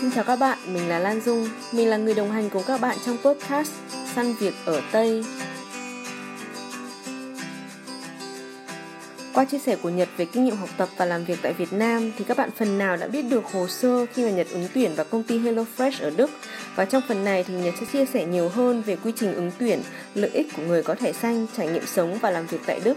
Xin chào các bạn, mình là Lan Dung. Mình là người đồng hành cùng các bạn trong podcast Săn Việc ở Tây. Qua chia sẻ của Nhật về kinh nghiệm học tập và làm việc tại Việt Nam thì các bạn phần nào đã biết được hồ sơ khi mà Nhật ứng tuyển vào công ty HelloFresh ở Đức. Và trong phần này thì Nhật sẽ chia sẻ nhiều hơn về quy trình ứng tuyển, lợi ích của người có thẻ xanh, trải nghiệm sống và làm việc tại Đức.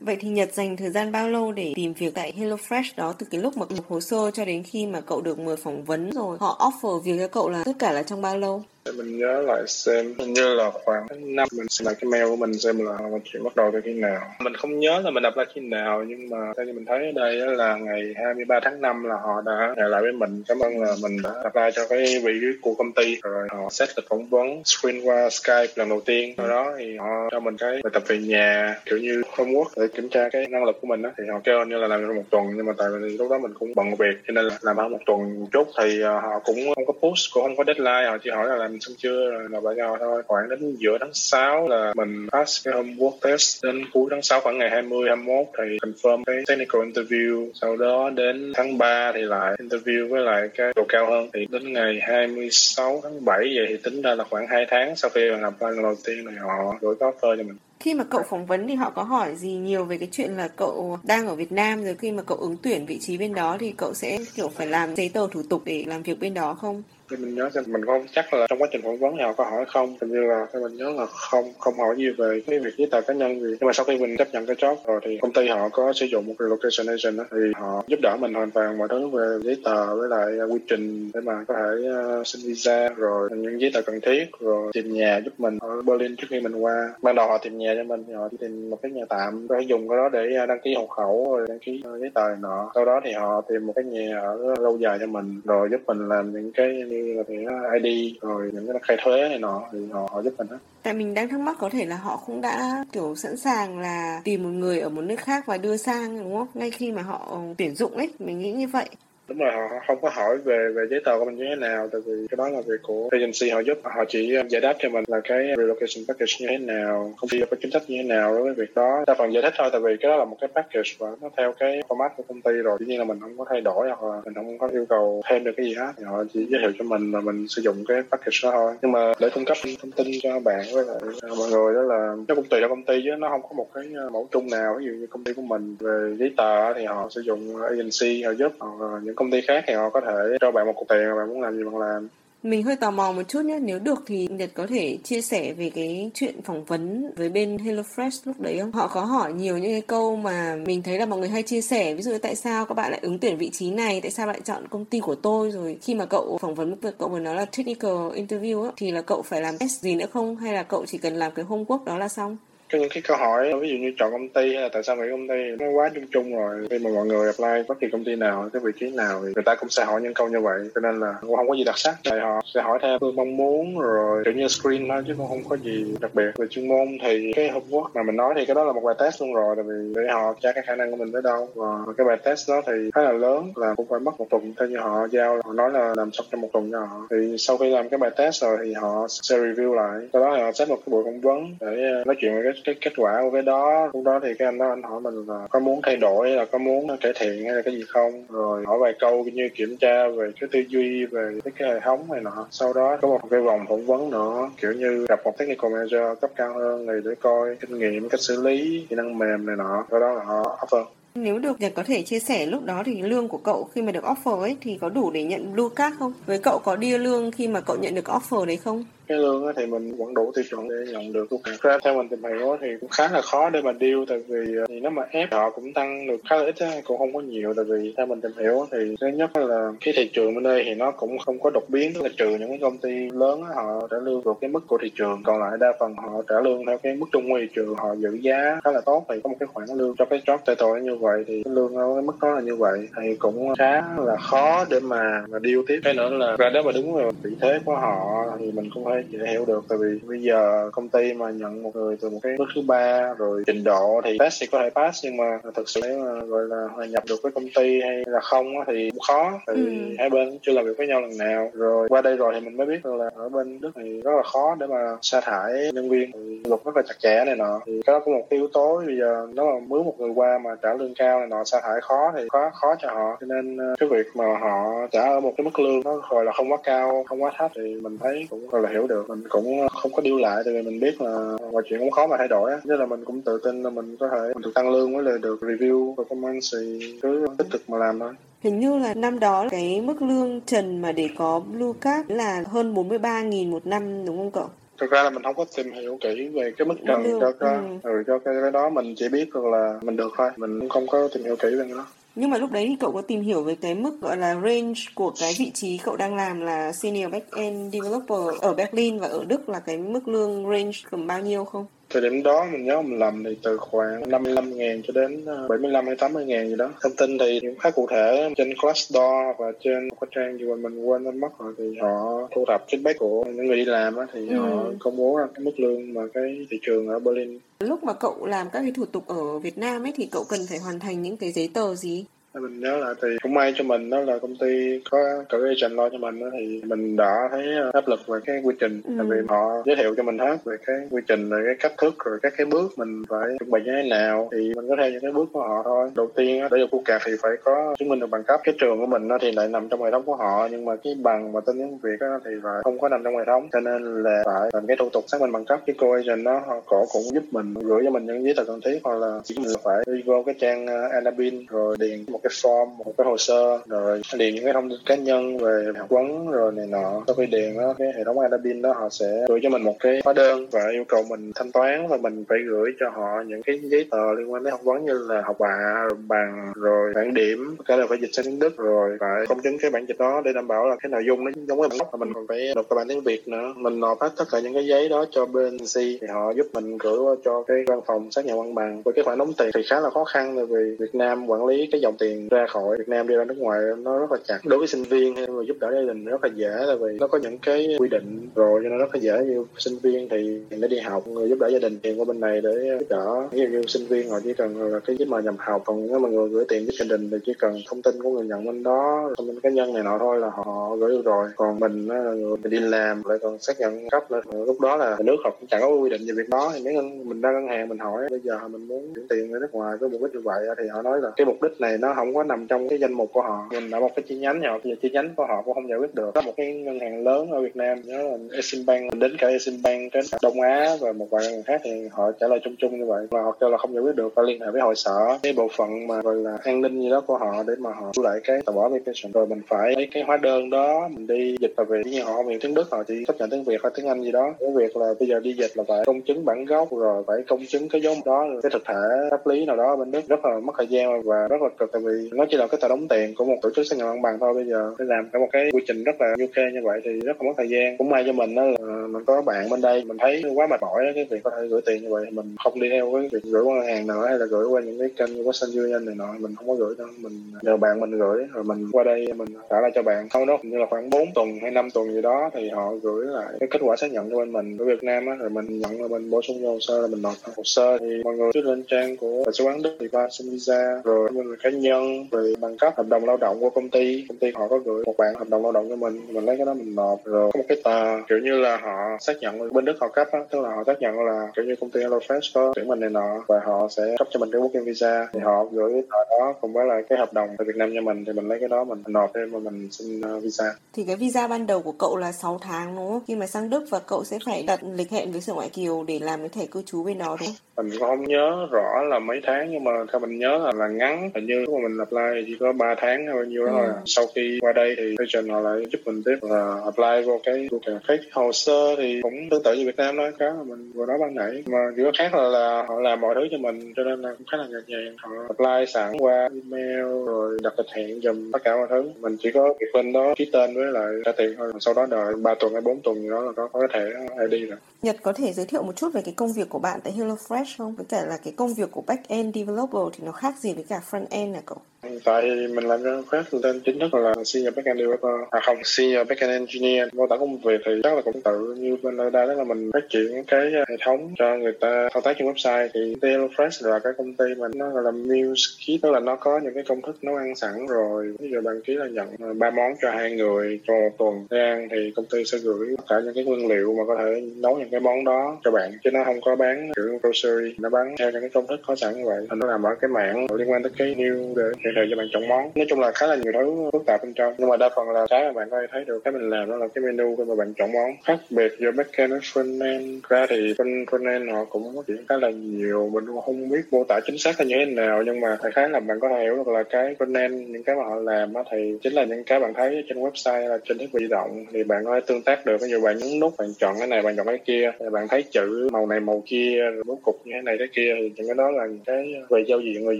Vậy thì Nhật dành thời gian bao lâu để tìm việc tại HelloFresh đó từ cái lúc mà nộp hồ sơ cho đến khi mà cậu được mời phỏng vấn rồi họ offer việc cho cậu là tất cả là trong bao lâu? Mình nhớ lại xem, hình như là khoảng năm mình xem lại cái mail của mình xem là chuyện bắt đầu từ khi nào. Mình không nhớ là mình apply khi nào, nhưng mà theo như mình thấy ở đây là ngày 23 tháng 5 là họ đã hẹn lại với mình. Cảm ơn là mình đã apply cho cái vị trí của công ty. Rồi họ xét lịch phỏng vấn, screen qua Skype lần đầu tiên. Sau đó thì họ cho mình cái bài tập về nhà, kiểu như homework để kiểm tra cái năng lực của mình đó thì họ kêu như là làm trong một tuần, nhưng mà tại vì lúc đó mình cũng bận việc, cho nên là làm hơn một tuần chút. Thì ờ, họ cũng không có post, cũng không có deadline. Họ chỉ hỏi là làm xong chưa? Rồi là lại nhau thôi. Khoảng đến giữa tháng 6 là mình pass cái homework test. Đến cuối tháng 6 khoảng ngày 20 21 thì confirm cái technical interview. Sau đó đến tháng 3 thì lại interview với lại cái độ cao hơn. Thì đến ngày 26 tháng 7 vậy thì tính ra là khoảng 2 tháng sau khi mình apply lần đầu tiên thì họ gửi cái offer cho mình. Khi mà cậu phỏng vấn thì họ có hỏi gì nhiều về cái chuyện là cậu đang ở Việt Nam rồi khi mà cậu ứng tuyển vị trí bên đó thì cậu sẽ, kiểu, phải làm giấy tờ thủ tục để làm việc bên đó không? Thì mình nhớ xem mình không chắc là trong quá trình phỏng vấn thì họ có hỏi không? Hình như là thì mình nhớ là không không hỏi gì về cái việc giấy tờ cá nhân gì. Nhưng mà sau khi mình chấp nhận cái job rồi thì công ty họ có sử dụng một cái location agent đó, thì họ giúp đỡ mình hoàn toàn mọi thứ về giấy tờ với lại à, quy trình để mà có thể uh, xin visa rồi những giấy tờ cần thiết rồi tìm nhà giúp mình ở Berlin trước khi mình qua. Ban đầu họ tìm nhà cho mình thì họ tìm một cái nhà tạm có thể dùng cái đó để à, đăng ký hộ khẩu rồi đăng ký giấy tờ này nọ. Sau đó thì họ tìm một cái nhà ở lâu dài cho mình rồi giúp mình làm những cái như là cái à, ID rồi những cái khai thuế này nọ thì họ, họ giúp mình hết. Tại mình đang thắc mắc có thể là họ cũng đã kiểu sẵn sàng là tìm một người ở một nước khác và đưa sang đúng không? Ngay khi mà họ tuyển dụng ấy, mình nghĩ như vậy đúng rồi, họ không có hỏi về về giấy tờ của mình như thế nào, tại vì cái đó là việc của agency, họ giúp, họ chỉ giải đáp cho mình là cái relocation package như thế nào, công ty có chính sách như thế nào đối với việc đó. Đa phần giải thích thôi, tại vì cái đó là một cái package và nó theo cái format của công ty rồi. Tuy nhiên là mình không có thay đổi, hoặc là mình không có yêu cầu thêm được cái gì hết. Thì họ chỉ giới thiệu cho mình và mình sử dụng cái package đó thôi. Nhưng mà để cung cấp thông tin cho bạn với lại à, mọi người đó là nó cũng tùy theo công ty chứ, nó không có một cái à, mẫu chung nào. Ví dụ như công ty của mình về giấy tờ thì họ sử dụng agency, họ giúp, hoặc là những công ty khác thì họ có thể cho bạn một cục tiền bạn muốn làm gì bạn làm. Mình hơi tò mò một chút nhé nếu được thì nhật có thể chia sẻ về cái chuyện phỏng vấn với bên HelloFresh lúc đấy không? Họ có hỏi nhiều những cái câu mà mình thấy là mọi người hay chia sẻ ví dụ như tại sao các bạn lại ứng tuyển vị trí này tại sao lại chọn công ty của tôi rồi khi mà cậu phỏng vấn cậu vừa nói là technical interview á, thì là cậu phải làm test gì nữa không? Hay là cậu chỉ cần làm cái homework đó là xong? Cái những cái câu hỏi, ví dụ như chọn công ty hay là tại sao nghỉ công ty, nó quá chung chung rồi. Khi mà mọi người apply bất kỳ công ty nào, cái vị trí nào thì người ta cũng sẽ hỏi những câu như vậy. Cho nên là cũng không có gì đặc sắc. Thì họ sẽ hỏi theo tôi mong muốn rồi, kiểu như screen thôi, chứ cũng không có gì đặc biệt. Về chuyên môn thì cái homework mà mình nói thì cái đó là một bài test luôn rồi. Tại vì để họ tra cái khả năng của mình tới đâu. Và cái bài test đó thì khá là lớn, là cũng phải mất một tuần theo như họ giao. Họ nói là làm xong trong một tuần cho họ. Thì sau khi làm cái bài test rồi thì họ sẽ review lại. Sau đó thì họ set một cái buổi phỏng vấn để ờ, nói chuyện về cái cái kết quả của cái đó. Lúc đó thì cái anh đó anh hỏi mình là có muốn thay đổi là có muốn cải thiện hay là cái gì không? Rồi hỏi vài câu như kiểm tra về cái tư duy về cái, cái hệ thống này nọ. Sau đó có một cái vòng phỏng vấn nữa kiểu như gặp một technical manager cấp cao hơn này để coi kinh nghiệm cách xử lý kỹ năng mềm này nọ. Sau đó là họ offer. Nếu được Nhật có thể chia sẻ lúc đó thì lương của cậu khi mà được offer ấy thì có đủ để nhận blue card không? Với cậu có đi lương khi mà cậu nhận được offer đấy không? Cái lương thì mình vẫn đủ tiêu chuẩn để nhận được luôn ra theo mình tìm hiểu thì cũng khá là khó để mà deal tại vì ờ, thì nếu mà ép họ cũng tăng được khá là ít cũng không có nhiều. Tại vì theo mình tìm hiểu thì thứ nhất là cái thị trường bên đây thì nó cũng không có đột biến là trừ những cái công ty lớn họ trả lương vượt cái mức của thị trường. Còn lại đa phần họ trả lương theo cái mức trung của thị trường họ giữ giá khá là tốt thì có một cái khoản lương cho cái job title như vậy thì cái lương ở cái mức đó là như vậy. Thì cũng khá là khó để mà mà deal tiếp. Cái nữa là ra nếu mà đứng rồi vị thế của họ thì mình cũng phải phải dễ hiểu được. Tại vì bây giờ công ty mà nhận một người từ một cái bước thứ ba rồi trình độ thì pass thì có thể pass nhưng mà thực sự nếu mà gọi là hòa nhập được với công ty hay là không thì cũng khó. Tại vì ừ. hai bên chưa làm việc với nhau lần nào. Rồi qua đây rồi thì mình mới biết là ở bên đức thì rất là khó để mà sa thải nhân viên. Thì luật rất là chặt chẽ này nọ. Thì cái đó cũng một cái yếu tố. Bây giờ nếu mà mướn một người qua mà trả lương cao này nọ sa thải khó thì khó khó cho họ. Cho nên ờ, cái việc mà họ trả ở một cái mức lương nó gọi là không quá cao không quá thấp thì mình thấy cũng gọi là hiểu được mình cũng không có điêu lại tại vì mình biết là mọi chuyện cũng khó mà thay đổi á nên là mình cũng tự tin là mình có thể mình được tăng lương với lại được review performance thì cứ tích cực mà làm thôi Hình như là năm đó cái mức lương trần mà để có Blue Card là hơn 43.000 một năm đúng không cậu? thực ra là mình không có tìm hiểu kỹ về cái mức trần cho cái ừ. ừ. cho cái, đó mình chỉ biết là mình được thôi mình cũng không có tìm hiểu kỹ về nó nhưng mà lúc đấy thì cậu có tìm hiểu về cái mức, gọi là, range của cái vị trí cậu đang làm là senior backend developer ở Berlin và ở Đức là cái mức lương range tầm bao nhiêu không? Thời điểm đó mình nhớ mình làm thì từ khoảng 55 ngàn cho đến 75 ờ, hay 80 ngàn gì đó. Thông tin thì cũng khá cụ thể trên Glassdoor và trên một cái trang gì mà mình quên nó mất rồi thì họ thu thập feedback của những người đi làm á thì ừ. họ công bố ra cái mức lương mà cái thị trường ở Berlin. Lúc mà cậu làm các cái thủ tục ở Việt Nam ấy thì cậu cần phải hoàn thành những cái giấy tờ gì mình nhớ lại thì cũng may cho mình đó là công ty có cử agent lo cho mình đó thì mình đã thấy ờ, áp lực về cái quy trình. Ừ. tại vì họ giới thiệu cho mình hết về cái quy trình về cái cách thức rồi các cái bước mình phải chuẩn bị như thế nào. Thì mình có theo những cái bước của họ thôi. Đầu tiên để được card thì phải có chứng minh được bằng cấp cái trường của mình thì lại nằm trong hệ thống của họ. Nhưng mà cái bằng mà tên tiếng việt thì lại không có nằm trong hệ thống. Cho nên là phải làm cái thủ tục xác minh bằng cấp cái cô agent đó. Họ cổ cũng giúp mình gửi cho mình những giấy tờ cần thiết hoặc là chỉ mình phải đi vô cái trang ờ, Anabin rồi điền một cái cái form, một cái hồ sơ, rồi điền những cái thông tin cá nhân về học vấn rồi này nọ. Sau khi điền đó cái hệ thống Adabin đó họ sẽ gửi cho mình một cái hóa đơn và yêu cầu mình thanh toán và mình phải gửi cho họ những cái giấy tờ liên quan đến học vấn như là học bạ, bằng, rồi bảng điểm cái là phải dịch sang tiếng đức rồi phải công chứng cái bản dịch đó để đảm bảo là cái nội dung nó giống với bản gốc. Và mình còn phải nộp cái bản tiếng việt nữa. Mình nộp hết tất cả những cái giấy đó cho bên C thì họ giúp mình gửi cho cái văn phòng xác nhận văn bằng. Với cái khoản đóng tiền thì khá là khó khăn bởi vì Việt Nam quản lý cái dòng tiền ra khỏi Việt Nam đi ra nước ngoài, nó rất là chặt. Đối với sinh viên hay người giúp đỡ gia đình rất là dễ, là vì nó có những cái quy định rồi, cho nên rất là dễ. Như sinh viên thì để đi học, người giúp đỡ gia đình tiền qua bên này để giúp đỡ. Ví dụ như sinh viên họ chỉ cần là cái giấy mời nhập học, còn nếu mà người gửi tiền với gia đình thì chỉ cần thông tin của người nhận bên đó, thông tin cá nhân này nọ thôi là họ gửi được rồi. Còn mình là người đi làm, lại còn xác nhận cấp nữa lúc đó là nước họ cũng chẳng có quy định về việc đó. Thì nếu mình ra ngân hàng mình hỏi, bây giờ mình muốn chuyển tiền ra nước ngoài với mục đích như vậy thì họ nói là cái mục đích này nó không có nằm trong cái danh mục của họ. Mình ở một cái chi nhánh họ bây giờ chi nhánh của họ cũng không giải quyết được. Có một cái ngân hàng lớn ở Việt Nam nhớ là Eximbank đến cả Eximbank đến Đông Á và một vài ngân hàng khác thì họ trả lời chung chung như vậy. Và họ kêu là không giải quyết được phải liên hệ với hội sở. Cái bộ phận mà gọi là an ninh gì đó của họ để mà họ thu lại cái tờ bỏ application rồi mình phải lấy cái hóa đơn đó, mình đi dịch và về như họ không hiểu tiếng Đức, họ chỉ chấp nhận tiếng Việt, hay tiếng Anh gì đó. Cái việc là bây giờ đi dịch là phải công chứng bản gốc, rồi phải công chứng cái dấu đó cái thực thể pháp lý nào đó bên Đức. Rất là mất thời gian và rất là cực tại vì nó chỉ là cái tờ đóng tiền của một tổ chức xác nhận văn bằng thôi. Bây giờ để làm cả một cái quy trình rất là ok như vậy thì rất là mất thời gian. Cũng may cho mình đó là mình có bạn bên đây, mình thấy quá mệt mỏi cái việc có thể gửi tiền như vậy mình không đi theo cái việc gửi qua ngân hàng nữa hay là gửi qua những cái kênh như Western Union này nọ, mình không có gửi đâu. Mình nhờ bạn mình gửi, rồi mình qua đây mình trả lại cho bạn. Sau đó như là khoảng 4 tuần hay 5 tuần gì đó thì họ gửi lại cái kết quả xác nhận cho bên mình ở Việt Nam á, rồi mình nhận là mình bổ sung vô hồ sơ là mình nộp hồ sơ. Thì mọi người cứ lên trang của đại sứ quán Đức thì qua xin visa, rồi mình cá nhân về bằng cấp hợp đồng lao động của công ty. Công ty họ có gửi một bản hợp đồng lao động cho mình mình lấy cái đó mình nộp. Rồi có một cái tờ kiểu như là họ xác nhận bên đức họ cấp á tức là họ xác nhận là kiểu như công ty HelloFresh có tuyển mình này nọ và họ sẽ cấp cho mình cái working visa. Thì họ gửi cái tờ đó cùng với lại cái hợp đồng ở Việt Nam cho mình thì mình lấy cái đó mình nộp để mà mình xin uh, visa. Thì cái visa ban đầu của cậu là 6 tháng đúng không? Khi mà sang Đức và cậu sẽ phải đặt lịch hẹn với sở ngoại kiều để làm cái thẻ cư trú bên đó đúng không? Mình không nhớ rõ là mấy tháng nhưng mà theo mình nhớ là, là ngắn. Hình như lúc mà mình apply chỉ có 3 tháng hay bao nhiêu đó ừ. thôi sau khi qua đây thì agent họ lại giúp mình tiếp là apply vô cái cái hồ sơ thì cũng tương tự như Việt Nam đó mà mình vừa nói ban nãy. Mà chỉ có khác là, là họ làm mọi thứ cho mình cho nên là cũng khá là nhẹ nhàng. Họ apply sẵn qua email rồi đặt lịch hẹn dùm tất cả mọi thứ. Mình chỉ có việc lên đó ký tên với lại trả tiền thôi. Sau đó đợi 3 tuần hay 4 tuần gì đó là có có thể ID rồi. Nhật có thể giới thiệu một chút về cái công việc của bạn tại HelloFresh không? Với cả là cái công việc của back-end developer thì nó khác gì với cả front-end hả cậu? Tại mình làm cho khác tên chính thức là senior backend developer. À không, senior backend engineer. Mô tả công việc thì chắc là cũng tự như bên nơi đây, đó là mình phát triển cái ờ, hệ thống cho người ta thao tác trên website. Thì HelloFresh là cái công ty mà nó gọi là meal kit, tức là nó có những cái công thức nấu ăn sẵn rồi. Ví dụ bạn ký là nhận ờ, ba món cho hai người trong một tuần để ăn thì công ty sẽ gửi tất cả những cái nguyên liệu mà có thể nấu những cái món đó cho bạn. Chứ nó không có bán, kiểu, grocery, nó bán theo những cái công thức có sẵn như vậy. Nó làm ở cái mảng liên quan tới cái meal để hiện thời cho bạn chọn món. Nói chung là khá là nhiều thứ phức tạp bên trong. Nhưng mà đa phần là cái mà bạn có thể thấy được, cái mình làm đó là cái menu khi mà bạn chọn món. Khác biệt giữa backend với frontend ra thì bên frontend họ cũng có chuyện khá là nhiều. Mình cũng không biết mô tả chính xác là như thế nào, nhưng mà đại khái là bạn có thể hiểu được là cái frontend những cái mà họ làm đó thì chính là những cái bạn thấy trên website hay là trên thiết bị di động, thì bạn có thể tương tác được. Ví dụ bạn nhấn nút bạn chọn cái này, bạn chọn cái kia bạn thấy chữ màu này màu kia bố cục như thế này thế kia, thì những cái đó là những cái về giao diện người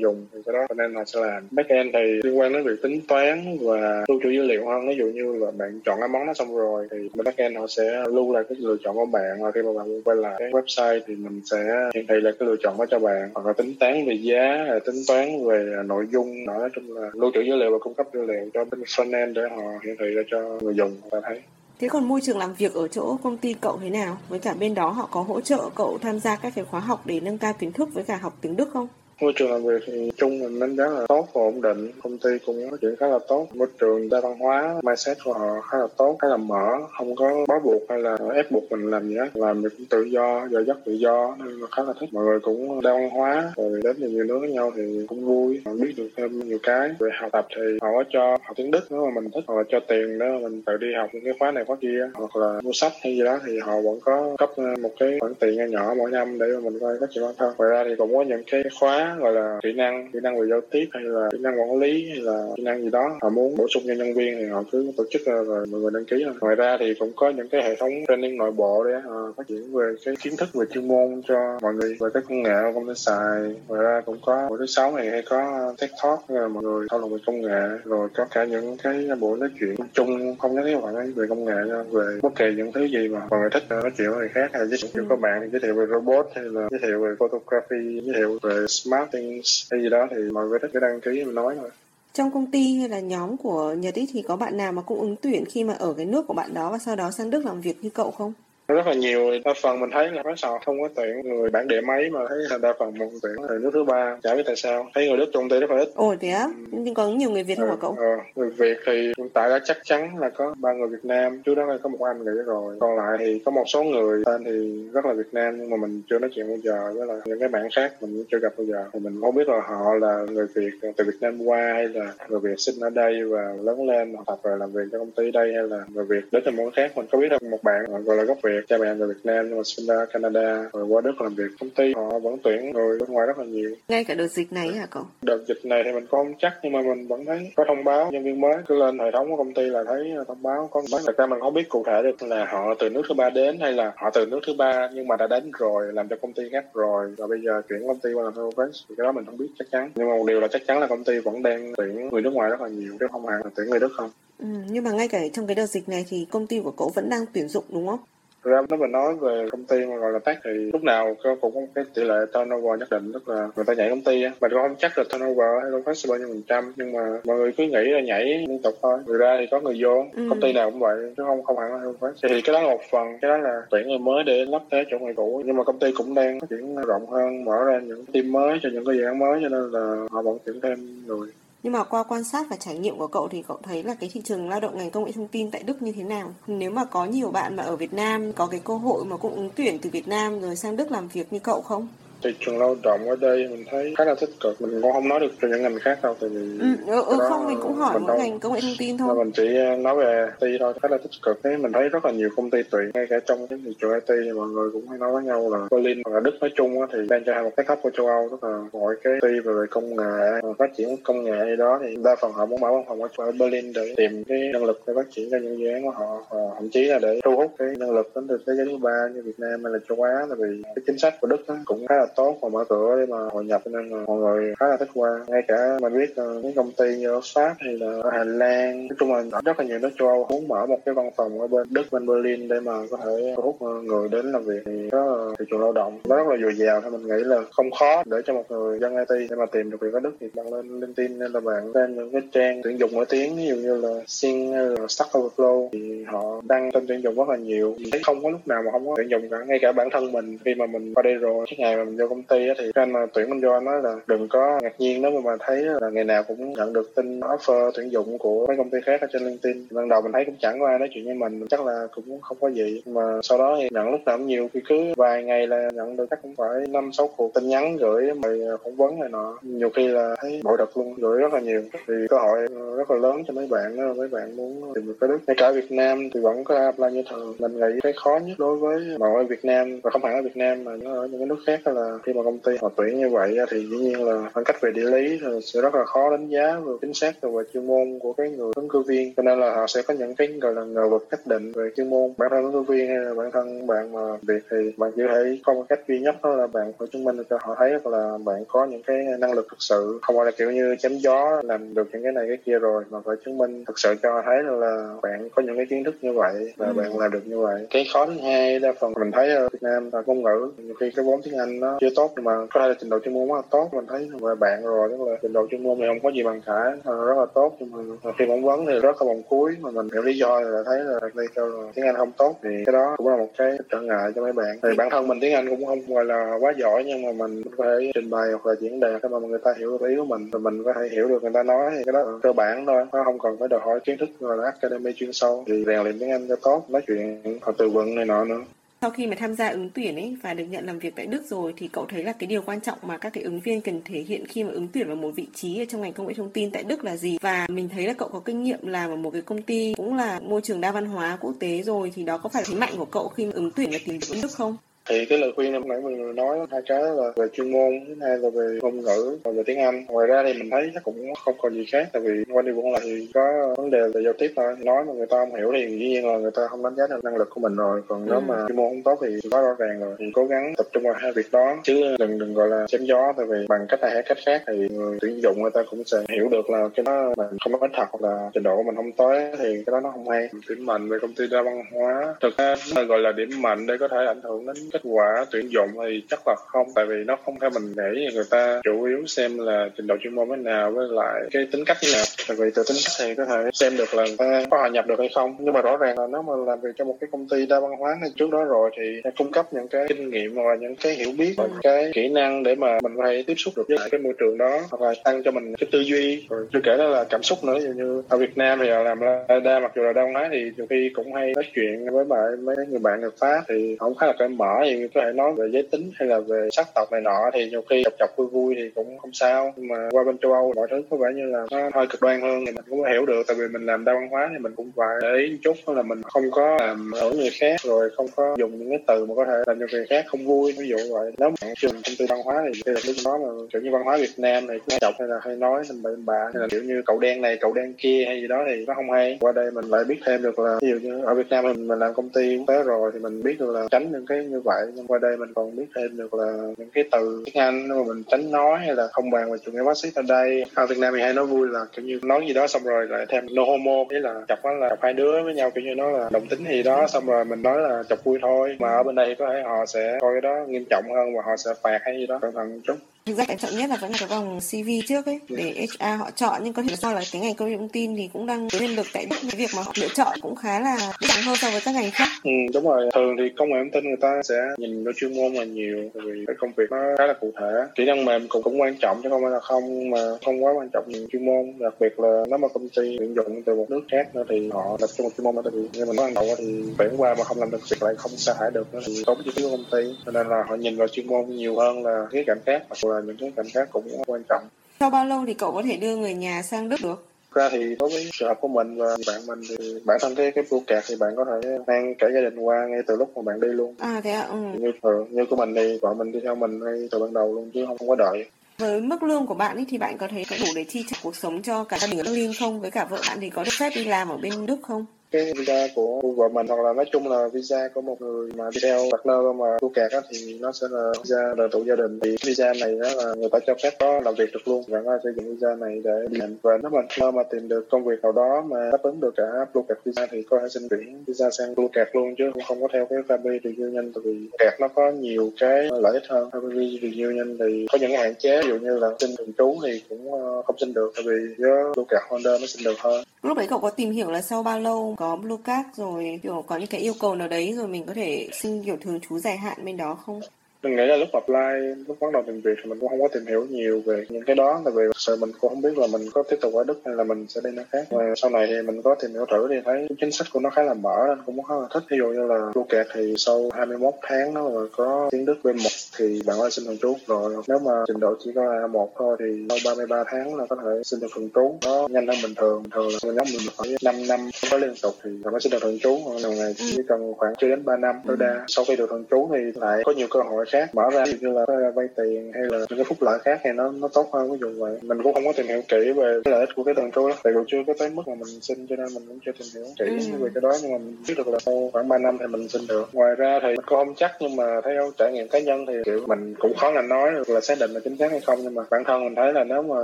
dùng. Thì cái đó frontend họ sẽ làm backend thì liên quan đến việc tính toán và lưu trữ dữ liệu hơn. Ví dụ như là bạn chọn cái món đó xong rồi thì bên backend họ sẽ lưu lại cái lựa chọn của bạn. Và khi mà bạn quay lại cái website thì mình sẽ hiển thị lại cái lựa chọn đó cho bạn. Hoặc là tính toán về giá tính toán về nội dung. Nói chung là lưu trữ dữ liệu và cung cấp dữ liệu cho bên frontend để họ hiển thị ra cho người dùng, người ta thấy. Thế còn môi trường làm việc ở chỗ công ty cậu thế nào? Với cả bên đó họ có hỗ trợ cậu tham gia các cái khóa học để nâng cao kiến thức với cả học tiếng Đức không? Môi trường làm việc thì chung mình đánh giá là tốt và ổn định. Công ty cũng phát triển khá là tốt. Môi trường đa văn hóa, mindset của họ khá là tốt, khá là mở, không có bó buộc hay là ép buộc mình làm gì hết. Làm việc cũng tự do, giờ giấc tự do, nên là khá là thích. Mọi người cũng đa văn hóa, rồi đến nhiều nước với nhau thì cũng vui. Biết được thêm nhiều cái về học tập thì họ có cho học tiếng đức nếu mà mình thích, hoặc là cho tiền nếu mà mình tự đi học những cái khóa này khóa kia, hoặc là mua sách hay gì đó thì họ vẫn có cấp ờ, một cái khoản tiền nhỏ mỗi năm để mà mình coi phát triển bản thân. Ngoài ra thì cũng có những cái khóa gọi là kỹ năng kỹ năng về giao tiếp hay là kỹ năng quản lý hay là kỹ năng gì đó. Họ muốn bổ sung cho nhân viên thì họ cứ tổ chức ra rồi mọi người đăng ký ngoài ra thì cũng có những cái hệ thống training nội bộ để uh, phát triển về cái kiến thức về chuyên môn cho mọi người về các công nghệ công ty xài. Ngoài ra cũng có buổi thứ sáu này hay có tech talk là mọi người thảo luận về công nghệ rồi có cả những cái buổi nói chuyện chung không nhất thiết phải về công nghệ về bất kỳ những thứ gì mà mọi người thích ờ, nói chuyện với người khác hay giới thiệu các bạn giới thiệu về robot hay là giới thiệu về photography giới thiệu về smart marketing hay gì đó thì mọi người thích cứ đăng ký mình nói thôi trong công ty hay là nhóm của Nhật ý thì có bạn nào mà cũng ứng tuyển khi mà ở cái nước của bạn đó và sau đó sang Đức làm việc như cậu không? Rất là nhiều. Đa phần mình thấy là máy sò không có tuyển người bản địa mấy mà thấy là đa phần một tuyển người nước thứ ba. Chả biết tại sao. Thấy người đức trong ty rất là ít. Ồ thế á? Ừ. nhưng có nhiều người việt không hả cậu? ờ, người việt thì hiện tại đã chắc chắn là có ba người việt nam. Trước đó là có một anh nghỉ rồi. Còn lại thì có một số người tên thì rất là việt nam nhưng mà mình chưa nói chuyện bao giờ. Với là những cái bạn khác mình chưa gặp bao giờ. Thì mình không biết là họ là người việt từ việt nam qua hay là người việt sinh ở đây và lớn lên học tập rồi làm việc cho công ty đây hay là người việt đến từ món khác. Mình có biết được một bạn gọi là gốc việt cha mẹ người Việt Nam nhưng mà sinh ra Canada rồi qua Đức làm việc công ty họ vẫn tuyển người bên ngoài rất là nhiều. Ngay cả đợt dịch này hả cậu? Đợt dịch này thì mình không chắc nhưng mà mình vẫn thấy có thông báo nhân viên mới cứ lên hệ thống của công ty là thấy thông báo có mới thật ra mình không biết cụ thể được là họ từ nước thứ ba đến hay là họ từ nước thứ ba nhưng mà đã đến rồi làm cho công ty ngắt rồi và bây giờ chuyển công ty qua làm HelloFresh thì cái đó mình không biết chắc chắn. Nhưng mà một điều là chắc chắn là công ty vẫn đang tuyển người nước ngoài rất là nhiều chứ không hẳn là tuyển người Đức không. Ừ, nhưng mà ngay cả trong cái đợt dịch này thì công ty của cậu vẫn đang tuyển dụng đúng không? Thực ra nếu mình nói về công ty mà gọi là tech thì lúc nào cũng có cái tỷ lệ turnover nhất định tức là người ta nhảy công ty á. Mình cũng không chắc là turnover hay không sẽ bao nhiêu phần trăm nhưng mà mọi người cứ nghĩ là nhảy liên tục thôi. Người ra thì có người vô ừ. công ty nào cũng vậy chứ không không hẳn là không thì cái đó là một phần cái đó là tuyển người mới để lắp thế chỗ người cũ. Nhưng mà công ty cũng đang phát triển rộng hơn mở ra những team mới cho những cái dự án mới cho nên là họ vẫn tuyển thêm người nhưng mà qua quan sát và trải nghiệm của cậu thì cậu thấy là cái thị trường lao động ngành công nghệ thông tin tại Đức như thế nào? Nếu mà có nhiều bạn mà ở Việt Nam có cái cơ hội mà cũng ứng tuyển từ Việt Nam rồi sang Đức làm việc như cậu không? Thị trường lao động ở đây mình thấy khá là tích cực. Mình cũng không nói được cho những ngành khác đâu tại vì ừ, ừ, ừ không mình cũng hỏi mỗi ngành công nghệ thông tin thôi. mình chỉ ờ, nói về IT thôi khá là tích cực. Thế mình thấy rất là nhiều công ty tuyển ngay cả trong cái thị trường IT thì mọi người cũng hay nói với nhau là Berlin là Đức nói chung thì đang trở thành một cái hub của châu Âu tức là mọi cái IT về công nghệ phát triển công nghệ gì đó thì đa phần họ muốn mở văn phòng ở Berlin để tìm cái nhân lực để phát triển cho những dự án của họ và thậm chí là để thu hút cái nhân lực đến từ thế giới thứ ba như Việt Nam hay là châu Á tại vì cái chính sách của Đức cũng khá là tốt và mở cửa để mà hội nhập nên là mọi người khá là thích qua. Ngay cả mình biết ờ, những công ty như ở Pháp hay là ở Hà Lan, nói chung là rất là nhiều nước châu Âu muốn mở một cái văn phòng ở bên Đức, bên Berlin để mà có thể thu hút ờ, người đến làm việc. Thì đó thị trường lao động. Nó rất là dồi dào thì mình nghĩ là không khó để cho một người dân IT để mà tìm được việc ở Đức thì bạn lên LinkedIn nên là bạn lên những cái trang tuyển dụng nổi tiếng, ví dụ như là Sing hay là Stack Overflow, thì họ đăng tin tuyển dụng rất là nhiều. Mình thấy không có lúc nào mà không có tuyển dụng cả. Ngay cả bản thân mình, khi mà mình qua đây rồi cái ngày mà mình vô công ty thì anh mà tuyển mình vô nói là đừng có ngạc nhiên nếu mà thấy là ngày nào cũng nhận được tin offer tuyển dụng của mấy công ty khác ở trên LinkedIn. Ban đầu mình thấy cũng chẳng có ai nói chuyện với mình, chắc là cũng không có gì. Mà sau đó thì nhận lúc nào cũng nhiều khi cứ vài ngày là nhận được chắc cũng phải năm, sáu cuộc tin nhắn gửi, mời ờ, phỏng vấn này nọ. Nhiều khi là thấy bội đập luôn, gửi rất là nhiều. Thì cơ hội ờ, rất là lớn cho mấy bạn mấy bạn muốn tìm được cái đức ngay cả Việt Nam thì vẫn có apply như thường. Mình nghĩ cái khó nhất đối với mọi người Việt Nam, và không phải ở Việt Nam mà ở những cái nước khác là khi mà công ty họ tuyển như vậy thì dĩ nhiên là khoảng cách về địa lý sẽ rất là khó đánh giá về chính xác về chuyên môn của cái người ứng cử viên. Cho nên là họ sẽ có những cái gọi là ngờ vực nhất định về chuyên môn. Bản thân ứng cử viên hay là bản thân bạn mà việc thì bạn chỉ thể có một cách duy nhất đó là bạn phải chứng minh cho họ thấy là bạn có những cái năng lực thực sự. Không phải là kiểu như chém gió làm được những cái này cái kia rồi mà phải chứng minh thực sự cho họ thấy là bạn có những cái kiến thức như vậy và ừ. bạn làm được như vậy. Cái khó thứ hai đa phần mình thấy ở Việt Nam là ngôn ngữ. Nhiều khi cái vốn tiếng Anh nó chưa tốt nhưng mà có thể là trình độ chuyên môn rất là tốt. Mình thấy về bạn rồi, tức là trình độ chuyên môn thì không có gì bằng cả ờ, rất là tốt. Nhưng mà khi phỏng vấn thì rất là vòng cuối, mà mình hiểu lý do là thấy là đây kêu là tiếng Anh không tốt thì cái đó cũng là một cái trở ngại cho mấy bạn. Thì bản thân mình tiếng Anh cũng không gọi là quá giỏi, nhưng mà mình có thể trình bày hoặc là diễn đạt để mà người ta hiểu được ý của mình. Rồi mình có thể hiểu được người ta nói thì cái đó cơ bản thôi, nó không cần phải đòi hỏi kiến thức gọi là academy chuyên sâu. Thì rèn luyện tiếng Anh cho tốt, nói chuyện họ từ vựng này nọ nữa sau khi mà tham gia ứng tuyển ấy và được nhận làm việc tại Đức rồi thì cậu thấy là cái điều quan trọng mà các cái ứng viên cần thể hiện khi mà ứng tuyển vào một vị trí ở trong ngành công nghệ thông tin tại Đức là gì và mình thấy là cậu có kinh nghiệm làm ở một cái công ty cũng là môi trường đa văn hóa quốc tế rồi thì đó có phải là thế mạnh của cậu khi mà ứng tuyển và tìm việc Đức không? Thì cái lời khuyên lúc nãy mình nói hai cái là về chuyên môn thứ hai là về ngôn ngữ và về tiếng anh. Ngoài ra thì mình thấy chắc cũng không còn gì khác tại vì quan đi cũng là thì có vấn đề về giao tiếp thôi. Nói mà người ta không hiểu thì dĩ nhiên là người ta không đánh giá được năng lực của mình rồi. Còn nếu ừ. mà chuyên môn không tốt thì quá rõ ràng rồi. Thì cố gắng tập trung vào hai việc đó chứ đừng đừng gọi là chém gió tại vì bằng cách này hay cách khác thì người tuyển dụng người ta cũng sẽ hiểu được là cái đó mình không có thật hoặc là trình độ của mình không tới thì cái đó nó không hay. Điểm mạnh về công ty đa văn hóa. Thực ra gọi là điểm mạnh để có thể ảnh hưởng đến kết quả tuyển dụng thì chắc là không tại vì nó không theo mình nghĩ. Người ta chủ yếu xem là trình độ chuyên môn thế nào với lại cái tính cách như nào. Tại vì từ tính cách thì có thể xem được là người ta có hòa nhập được hay không. Nhưng mà rõ ràng là nếu mà làm việc cho một cái công ty đa văn hóa này trước đó rồi thì cung cấp những cái kinh nghiệm và những cái hiểu biết và cái kỹ năng để mà mình có thể tiếp xúc được với cái môi trường đó hoặc là tăng cho mình cái tư duy. Rồi chưa kể đó là cảm xúc nữa. Như, như ở Việt Nam thì làm đa mặc dù là đa văn hóa thì nhiều khi cũng hay nói chuyện với mấy người bạn người Pháp thì không khá là cởi mở thì có thể nói về giới tính hay là về sắc tộc này nọ thì nhiều khi chọc chọc vui vui thì cũng không sao. Nhưng mà qua bên châu Âu mọi thứ có vẻ như là nó hơi cực đoan hơn thì mình cũng hiểu được. Tại vì mình làm đa văn hóa thì mình cũng phải để ý chút là mình không có làm ở người khác rồi không có dùng những cái từ mà có thể làm cho người khác không vui. Ví dụ vậy nếu mà trường công ty văn hóa thì đây là cái đó mà kiểu như văn hóa Việt Nam thì cứ chọc hay là hay nói thành bậy bạ hay là kiểu như cậu đen này cậu đen kia hay gì đó thì nó không hay. Qua đây mình lại biết thêm được là ví dụ như ở Việt Nam mình, mình làm công ty quốc tế rồi thì mình biết được là tránh những cái như vậy nhưng qua đây mình còn biết thêm được là những cái từ tiếng Anh mà mình tránh nói hay là không bàn về chủ nghĩa bác sĩ ở đây. Ở Việt Nam thì hay nói vui là kiểu như nói gì đó xong rồi lại thêm no homo, ý là chọc nó là chọc hai đứa với nhau, kiểu như nó là đồng tính gì đó, xong rồi mình nói là chọc vui thôi. Mà ở bên đây có thể họ sẽ coi cái đó nghiêm trọng hơn và họ sẽ phạt hay gì đó, cẩn thận chút thực ra cái chọn nhất là vẫn là cái vòng CV trước ấy, để HR họ chọn, nhưng có thể do là cái ngành công nghệ thông tin thì cũng đang nhân lực tại cái việc mà họ lựa chọn cũng khá là dễ dàng hơn so với các ngành khác. Ừ đúng rồi. Thường thì công nghệ thông tin người ta sẽ nhìn vào chuyên môn là nhiều, tại vì cái công việc nó khá là cụ thể. Kỹ năng mềm cũng cũng quan trọng chứ không phải là không, mà không quá quan trọng nhiều chuyên môn. Đặc biệt là nếu mà công ty tuyển dụng từ một nước khác nữa thì họ đặt trung một chuyên môn đó thì vì như mình nói ban đầu thì tuyển qua mà không làm được việc lại không sa thải được nữa thì tốn chi phí của công ty. Cho nên là họ nhìn vào chuyên môn nhiều hơn là cái cạnh khác, hoặc là những cái cạnh khác cũng quan trọng. Sau bao lâu thì cậu có thể đưa người nhà sang Đức được? ra thì đối với trường hợp của mình và bạn mình thì bản thân cái cái blue card thì bạn có thể mang cả gia đình qua ngay từ lúc mà bạn đi luôn à thế ạ ừ. như thường như của mình thì vợ mình đi theo mình ngay từ ban đầu luôn chứ không, có đợi với mức lương của bạn ấy thì bạn có thấy có đủ để chi trả cuộc sống cho cả gia đình ở Berlin không với cả vợ bạn thì có được phép đi làm ở bên Đức không cái visa của vợ mình, hoặc là nói chung là visa của một người mà đi theo partner mà tu kẹt á, thì nó sẽ là visa đời tụ gia đình. Thì visa này đó là người ta cho phép có làm việc được luôn, và nó sử dụng visa này để đi làm. Và nếu mà mà tìm được công việc nào đó mà đáp ứng được cả blue card visa thì có thể xin chuyển visa sang blue card luôn, chứ cũng không có theo cái family reunion tại vì card nó có nhiều cái lợi ích hơn. Family reunion thì có những hạn chế, ví dụ như là xin thường trú thì cũng ờ, không xin được, tại vì với blue card holder nó xin được hơn. Lúc đấy cậu có tìm hiểu là sau bao lâu có blue card rồi, kiểu, có những cái yêu cầu nào đấy rồi mình có thể xin, kiểu, thường trú dài hạn bên đó không? Mình nghĩ là lúc apply, lúc bắt đầu tìm việc thì mình cũng không có tìm hiểu nhiều về những cái đó, tại vì thật sự mình cũng không biết là mình có tiếp tục ở đức hay là mình sẽ đi nơi khác. Và sau này thì mình có tìm hiểu thử thì thấy chính sách của nó khá là mở nên cũng khá là thích. Ví dụ như là lưu kẹt thì sau 21 tháng nó là có tiếng đức B1 thì bạn có xin thường trú rồi nếu mà trình độ chỉ có A1 thôi thì sau 33 tháng là có thể xin được thường trú nó nhanh hơn bình thường. Thường là nhóm mình phải 5 năm không có liên tục thì bạn mới xin được thường trú còn này chỉ cần khoảng chưa đến 3 năm tối đa sau khi được thường trú thì lại có nhiều cơ hội khác. Mở ra ví dụ như là vay tiền hay là những cái phúc lợi khác thì nó nó tốt hơn. Ví dụ vậy. Mình cũng không có tìm hiểu kỹ về cái lợi ích của cái thường trú đó. Tại vì chưa có tới mức mà mình xin cho nên mình cũng chưa tìm hiểu kỹ ừ. về cái đó. Nhưng mà mình biết được là sau khoảng 3 năm thì mình xin được. Ngoài ra thì mình cũng không chắc nhưng mà theo trải nghiệm cá nhân thì kiểu, mình cũng khó là nói được là xác định là chính xác hay không, nhưng mà bản thân mình thấy là nếu mà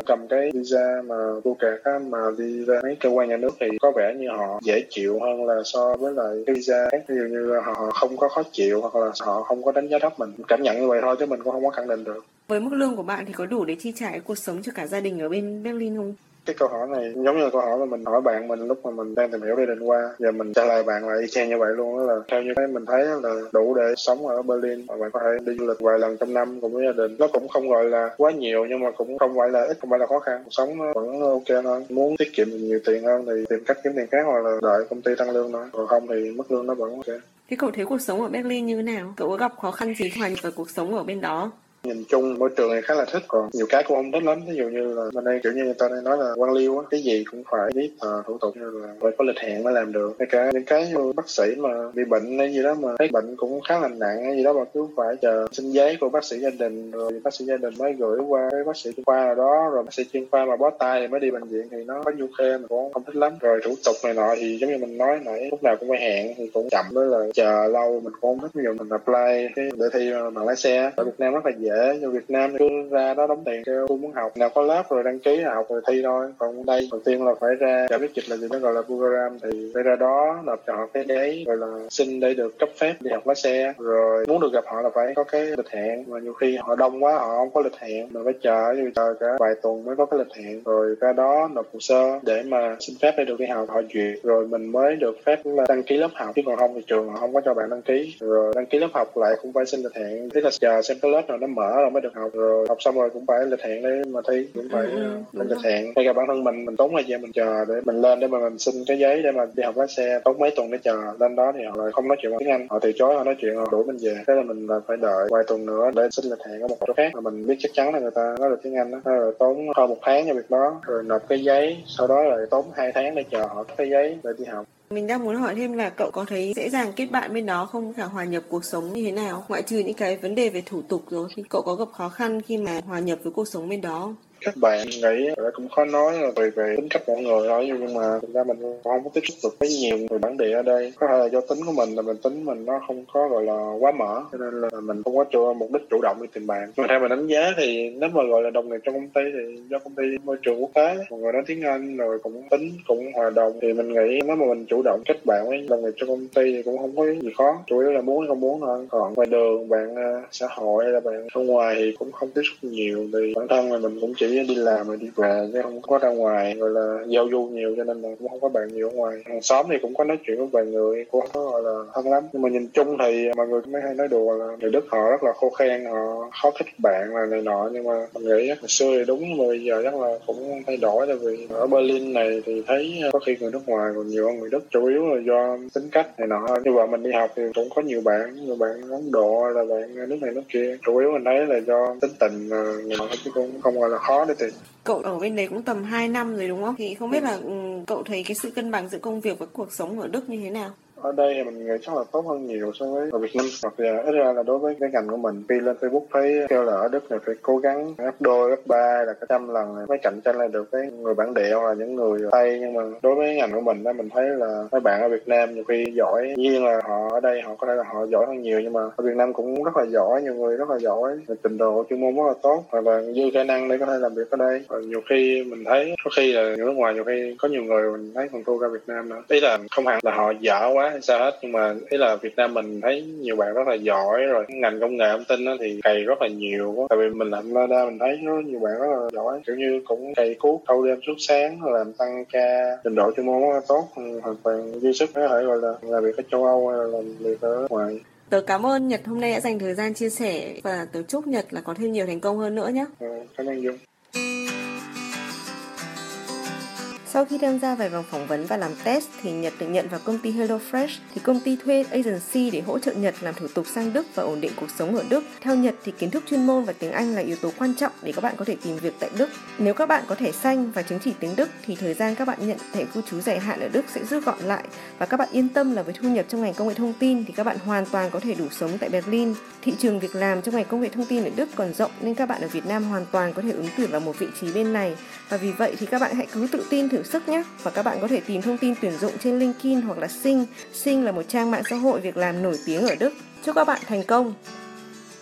cầm cái visa mà vô kẹt á, mà đi ra mấy cơ quan nhà nước thì có vẻ như họ dễ chịu hơn là so với lại cái visa khác. Ví dụ như họ không có khó chịu hoặc là họ không có đánh giá thấp mình. Cảm nhận như vậy thôi chứ mình cũng không có khẳng định được. Với mức lương của bạn thì có đủ để chi trả cuộc sống cho cả gia đình ở bên Berlin không? Cái câu hỏi này giống như là câu hỏi mà mình hỏi bạn mình lúc mà mình đang tìm hiểu đi định qua và mình trả lời bạn là y chang như vậy luôn đó là theo như cái mình thấy là đủ để sống ở Berlin và bạn có thể đi du lịch vài lần trong năm cùng với gia đình. Nó cũng không gọi là quá nhiều nhưng mà cũng không phải là ít, không phải là khó khăn. Cuộc sống nó vẫn ok hơn. Muốn tiết kiệm nhiều tiền hơn thì tìm cách kiếm tiền khác hoặc là đợi công ty tăng lương thôi. Còn không thì mức lương nó vẫn ok. Thế cậu thấy cuộc sống ở Berlin như thế nào? Cậu có gặp khó khăn gì hoàn nhập với cuộc sống ở bên đó? Nhìn chung môi trường này khá là thích. Còn nhiều cái cũng không thích lắm. Ví dụ như là bên đây kiểu như người ta đang nói là quan liêu á cái gì cũng phải biết uh, thủ tục như là phải có lịch hẹn mới làm được. Hay cả những cái như bác sĩ mà bị bệnh hay gì đó mà thấy bệnh cũng khá là nặng hay gì đó mà cứ phải chờ xin giấy của bác sĩ gia đình rồi bác sĩ gia đình mới gửi qua cái bác sĩ chuyên khoa nào đó rồi bác sĩ chuyên khoa mà bó tay thì mới đi bệnh viện thì nó có nhiều khê mà cũng không thích lắm. Rồi thủ tục này nọ thì giống như mình nói nãy lúc nào cũng phải hẹn thì cũng chậm với là chờ lâu mình cũng không thích. Ví dụ mình apply cái để thi bằng lái xe ở Việt Nam rất là dễ như Việt Nam cứ ra đó đóng tiền. Kêu, tôi muốn học. Nào có lớp rồi đăng ký học rồi thi thôi. Còn đây, đầu tiên là phải ra trả biết dịch là gì nó gọi là program thì phải ra đó nộp cho họ cái đấy rồi là xin để được cấp phép đi học lái xe. Rồi, muốn được gặp họ là phải có cái lịch hẹn. Mà nhiều khi họ đông quá, họ không có lịch hẹn, mà phải chờ như chờ cả vài tuần mới có cái lịch hẹn. Rồi, ra đó nộp hồ sơ để mà xin phép để được đi học. Họ duyệt, rồi mình mới được phép là đăng ký lớp học. Chứ còn không thì trường họ không có cho bạn đăng ký. Rồi, đăng ký lớp học lại cũng phải xin lịch hẹn. Thế là chờ xem cái lớp nào nó mở rồi mới được học rồi. Học xong rồi cũng phải lịch hẹn để mà thi cũng phải ừ, mình lịch hẹn. Ngay cả bản thân mình mình tốn thời gian mình chờ để mình lên để mà mình xin cái giấy để mà đi học lái xe tốn mấy tuần để chờ. Lên đó thì họ lại không nói chuyện bằng tiếng anh. Họ từ chối họ nói chuyện họ đuổi mình về. Thế là mình là phải đợi vài tuần nữa để xin lịch hẹn ở một chỗ khác. Mà mình biết chắc chắn là người ta nói được tiếng anh đó rồi tốn hơn một tháng cho việc đó. Rồi nộp cái giấy sau đó lại tốn hai tháng để chờ họ cái giấy để đi học mình đang muốn hỏi thêm là cậu có thấy dễ dàng kết bạn bên đó không cả hòa nhập cuộc sống như thế nào ngoại trừ những cái vấn đề về thủ tục rồi, thì cậu có gặp khó khăn khi mà hòa nhập với cuộc sống bên đó không? Các bạn nghĩ là cũng khó nói là về về tính cách mọi người thôi, nhưng mà thực ra mình không có tiếp xúc được với nhiều người bản địa ở đây. Có thể là do tính của mình là mình tính mình nó không có, gọi là, quá mở, cho nên là mình không có chủ mục đích chủ động đi tìm bạn. Mà theo mình đánh giá thì nếu mà, gọi là, đồng nghiệp trong công ty thì do công ty môi trường quốc tế, mọi người nói tiếng anh rồi cũng tính cũng hòa đồng, thì mình nghĩ nếu mà mình chủ động kết bạn với đồng nghiệp trong công ty thì cũng không có gì khó. Chủ yếu là muốn hay không muốn thôi. Còn ngoài đường, bạn à, xã hội hay là bạn ở ngoài thì cũng không tiếp xúc nhiều, thì bản thân là mình cũng chỉ đi làm rồi đi về, chứ không có ra ngoài, gọi là giao du nhiều, cho nên là cũng không có bạn nhiều ở ngoài. Hàng xóm thì cũng có nói chuyện với vài người, cũng không có, gọi là, thân lắm. Nhưng mà nhìn chung thì mọi người mới hay nói đùa là người đức họ rất là khô khen họ khó thích bạn là này nọ. Nhưng mà mình nghĩ hồi xưa thì đúng, mà bây giờ chắc là cũng thay đổi, tại vì ở Berlin này thì thấy ờ, có khi người nước ngoài còn nhiều hơn người đức. Chủ yếu là do tính cách này nọ. Như vợ mình đi học thì cũng có nhiều bạn nhiều bạn ấn độ, là bạn nước này, nước kia. Chủ yếu mình thấy là do tính tình ờ, này nọ, chứ cũng không, gọi là khó để Cậu ở bên đấy cũng tầm 2 năm rồi đúng không? Thì không biết là ừ, cậu thấy cái sự cân bằng giữa công việc và cuộc sống ở Đức như thế nào? Ở đây thì mình nghĩ chắc là tốt hơn nhiều so với ở Việt Nam. Hoặc là ít ra là đối với cái ngành của mình, khi lên Facebook thấy kêu là ở Đức này phải cố gắng gấp đôi, gấp ba, là cả trăm lần này mới cạnh tranh lại được với người bản địa hoặc là những người Tây. Nhưng mà đối với ngành của mình đó mình thấy là mấy bạn ở Việt Nam nhiều khi giỏi nhiên là họ ở đây họ có thể là họ giỏi hơn nhiều, nhưng mà ở Việt Nam cũng rất là giỏi, nhiều người rất là giỏi. Trình độ chuyên môn rất là tốt, hoặc là dư khả năng để có thể làm việc ở đây. Và nhiều khi mình thấy có khi là người nước ngoài, nhiều khi có nhiều người mình thấy còn thua ra Việt Nam nữa. Ý là không hẳn là họ dở quá hay sao hết. Nhưng mà ý là Việt Nam mình thấy nhiều bạn rất là giỏi rồi ngành công nghệ thông tin thì cày rất là nhiều tại vì mình làm Lada mình thấy rất nhiều bạn rất là giỏi. Kiểu như cũng cày cuốc thâu đêm suốt sáng làm tăng ca trình độ chuyên môn rất là tốt. Hoàn toàn dư sức có thể gọi là làm việc ở châu Âu hay là làm việc ở ngoài. Tớ cảm ơn Nhật hôm nay đã dành thời gian chia sẻ và tớ chúc Nhật là có thêm nhiều thành công hơn nữa nhé. Ừ, cảm ơn Dung. Sau khi tham gia vài vòng phỏng vấn và làm test thì Nhật được nhận vào công ty HelloFresh, thì công ty thuê agency để hỗ trợ Nhật làm thủ tục sang Đức và ổn định cuộc sống ở Đức. Theo Nhật thì kiến thức chuyên môn và tiếng Anh là yếu tố quan trọng để các bạn có thể tìm việc tại Đức. Nếu các bạn có thẻ xanh và chứng chỉ tiếng Đức thì thời gian các bạn nhận thẻ cư trú dài hạn ở Đức sẽ rút gọn lại và các bạn yên tâm là với thu nhập trong ngành công nghệ thông tin thì các bạn hoàn toàn có thể đủ sống tại Berlin. Thị trường việc làm trong ngành công nghệ thông tin ở Đức còn rộng nên các bạn ở Việt Nam hoàn toàn có thể ứng tuyển vào một vị trí bên này và vì vậy thì các bạn hãy cứ tự tin thử sức nhé và các bạn có thể tìm thông tin tuyển dụng trên LinkedIn hoặc là Sing. Sing là một trang mạng xã hội việc làm nổi tiếng ở Đức. Chúc các bạn thành công!